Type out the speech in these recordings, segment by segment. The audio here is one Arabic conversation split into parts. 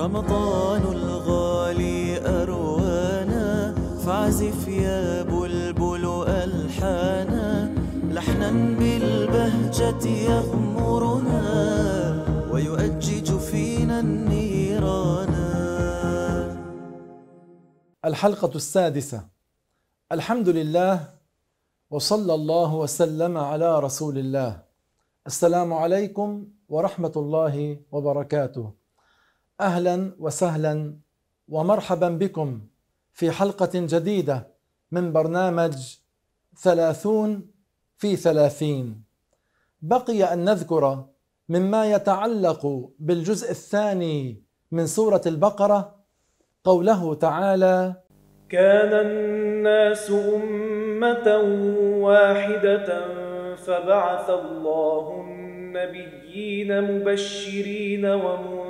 رمضان الغالي أروانا. فاعزف يا بلبل ألحانا. لحنا بالبهجة يغمرنا ويؤجج فينا النيران الحلقة السادسة. الحمد لله وصلى الله وسلم على رسول الله. السلام عليكم ورحمة الله وبركاته. أهلا وسهلا ومرحبا بكم في حلقة جديدة من برنامج ثلاثون في ثلاثين. بقي أن نذكر مما يتعلق بالجزء الثاني من سورة البقرة قوله تعالى كان الناس أمة واحدة فبعث الله النبيين مبشرين ومنذرين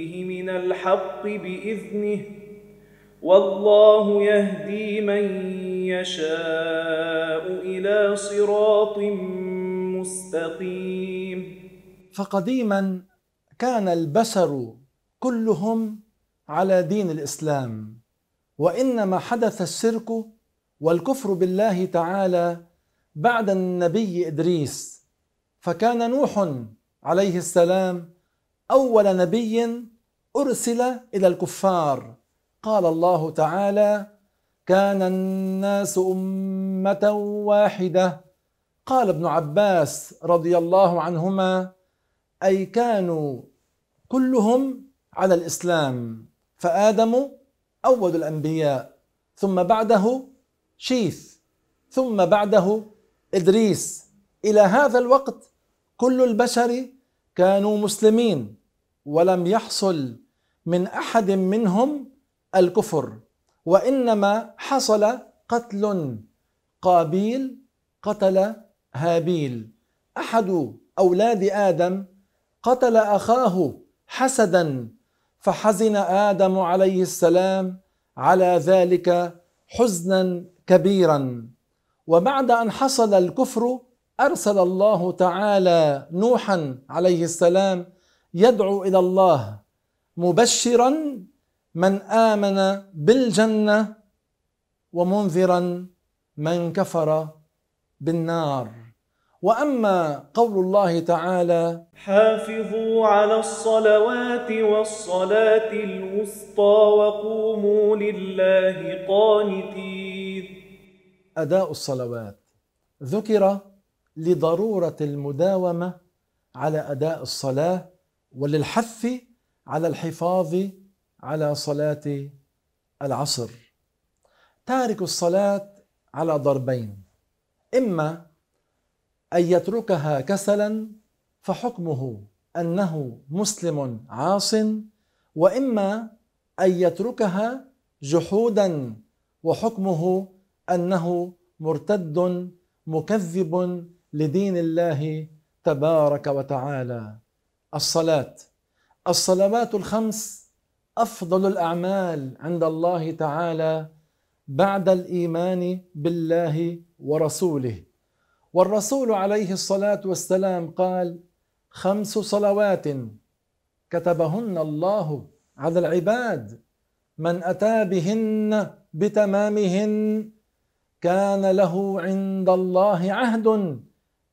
من الحق بإذنه والله يهدي من يشاء إلى صراط مستقيم. فقديما كان البشر كلهم على دين الإسلام وإنما حدث الشرك والكفر بالله تعالى بعد النبي إدريس. فكان نوح عليه السلام أول نبي أرسل إلى الكفار. قال الله تعالى كان الناس أمة واحدة. قال ابن عباس رضي الله عنهما أي كانوا كلهم على الإسلام فادم أول الأنبياء ثم بعده شيث ثم بعده إدريس. إلى هذا الوقت كل البشر كانوا مسلمين ولم يحصل من أحد منهم الكفر وإنما حصل قتل قابيل قتل هابيل. أحد أولاد آدم قتل أخاه حسدا فحزن آدم عليه السلام على ذلك حزنا كبيرا. وبعد أن حصل الكفر أرسل الله تعالى نوحا عليه السلام يدعو إلى الله. مبشرا من آمن بالجنة ومنذرا من كفر بالنار. وأما قول الله تعالى حافظوا على الصلوات والصلاة الوسطى وقوموا لله قانتين. أداء الصلوات ذكر لضرورة المداومة على أداء الصلاة وللحث على الحفاظ على صلاة العصر. تارك الصلاة على ضربين إما أن يتركها كسلا فحكمه أنه مسلم عاص وإما أن يتركها جحودا وحكمه أنه مرتد مكذب لدين الله تبارك وتعالى. الصلاة الصلوات الخمس أفضل الأعمال عند الله تعالى بعد الإيمان بالله ورسوله. والرسول عليه الصلاة والسلام قال خمس صلوات كتبهن الله على العباد. من أتى بهن بتمامهن كان له عند الله عهد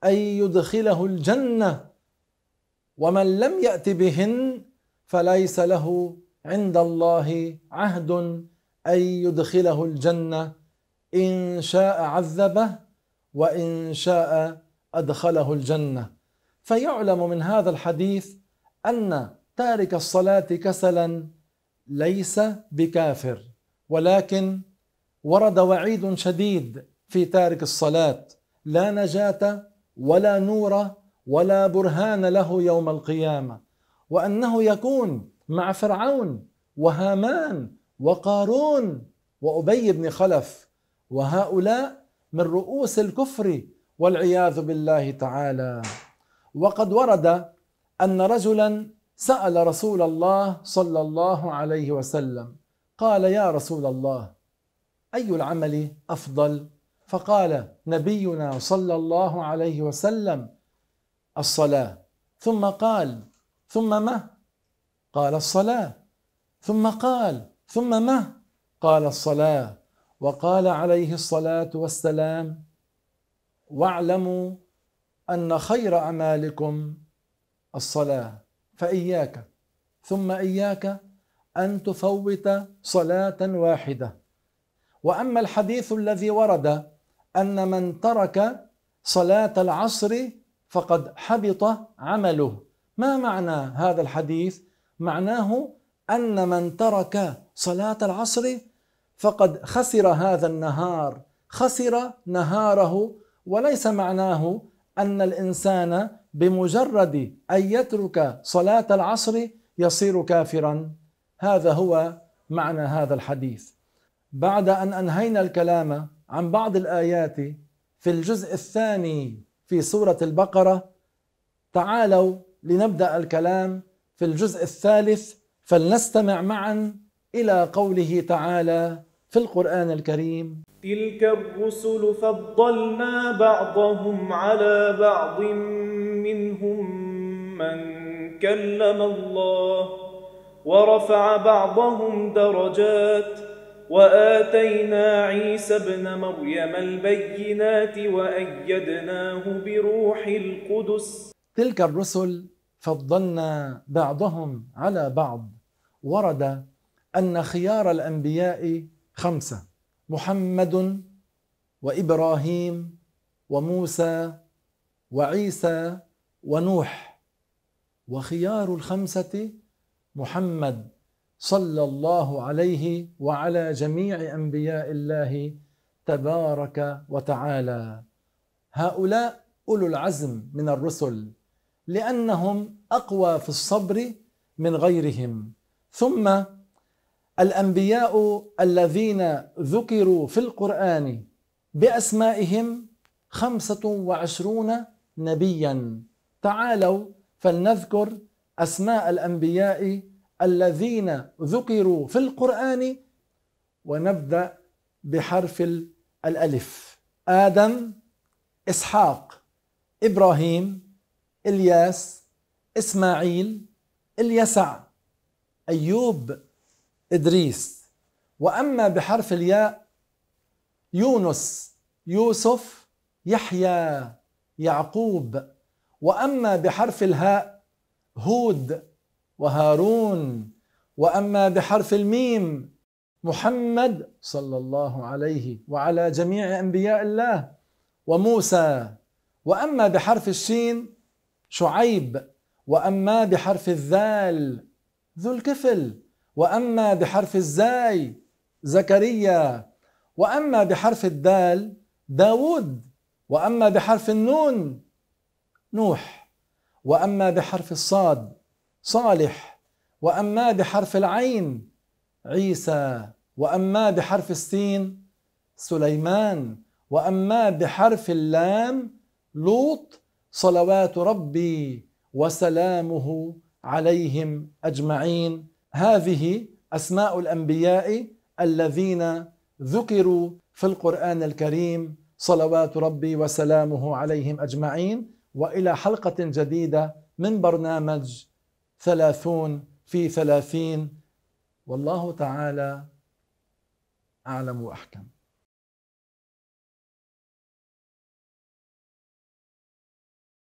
أن يدخله الجنة ومن لم يأت بهن فليس له عند الله عهد أن يدخله الجنة. إن شاء عذبه وإن شاء أدخله الجنة. فيعلم من هذا الحديث أن تارك الصلاة كسلا ليس بكافر ولكن ورد وعيد شديد في تارك الصلاة. لا نجاة ولا نور ولا برهان له يوم القيامة وأنه يكون مع فرعون وهامان وقارون وأبي بن خلف وهؤلاء من رؤوس الكفر والعياذ بالله تعالى. وقد ورد أن رجلا سأل رسول الله صلى الله عليه وسلم قال يا رسول الله أي العمل أفضل؟ فقال نبينا صلى الله عليه وسلم الصلاة. ثم قال ثم ما؟ قال الصلاة. ثم قال ثم ما؟ قال الصلاة. وقال عليه الصلاة والسلام واعلموا أن خير أعمالكم الصلاة فإياك. ثم إياك أن تفوت صلاة واحدة. وأما الحديث الذي ورد أن من ترك صلاة العصر فقد حبط عمله. ما معنى هذا الحديث؟ معناه أن من ترك صلاة العصر فقد خسر هذا النهار خسر نهاره وليس معناه أن الإنسان بمجرد أن يترك صلاة العصر يصير كافرا. هذا هو معنى هذا الحديث. بعد أن أنهينا الكلام عن بعض الآيات في الجزء الثاني في سورة البقرة تعالوا لنبدأ الكلام في الجزء الثالث فلنستمع معا إلى قوله تعالى في القرآن الكريم. تلك الرسل فضلنا بعضهم على بعض منهم من كلم الله ورفع بعضهم درجات وآتينا عيسى ابن مريم البينات وأيدناه بروح القدس. تلك الرسل فضلنا بعضهم على بعض. ورد أن خيار الأنبياء خمسة محمد وإبراهيم وموسى وعيسى ونوح. وخيار الخمسة محمد صلى الله عليه وعلى جميع أنبياء الله تبارك وتعالى. هؤلاء أولو العزم من الرسل لأنهم أقوى في الصبر من غيرهم. ثم الأنبياء الذين ذكروا في القرآن بأسمائهم خمسة وعشرون نبيا. تعالوا فلنذكر أسماء الأنبياء الذين ذكروا في القرآن ونبدأ بحرف الألف. آدم إسحاق إبراهيم إلياس إسماعيل إليسع أيوب إدريس. وأما بحرف الياء يونس يوسف يحيى يعقوب. وأما بحرف الهاء هود وهارون وأما بحرف الميم محمد صلى الله عليه وعلى جميع أنبياء الله وموسى. وأما بحرف الشين شعيب وأما بحرف الذال ذو الكفل وأما بحرف الزاي زكريا وأما بحرف الدال داود وأما بحرف النون نوح وأما بحرف الصاد صالح وأما بحرف العين عيسى وأما بحرف السين سليمان وأما بحرف اللام لوط صلوات ربي وسلامه عليهم أجمعين. هذه أسماء الأنبياء الذين ذكروا في القرآن الكريم صلوات ربي وسلامه عليهم أجمعين. وإلى حلقة جديدة من برنامج ثلاثون في ثلاثين. والله تعالى أعلم وأحكم.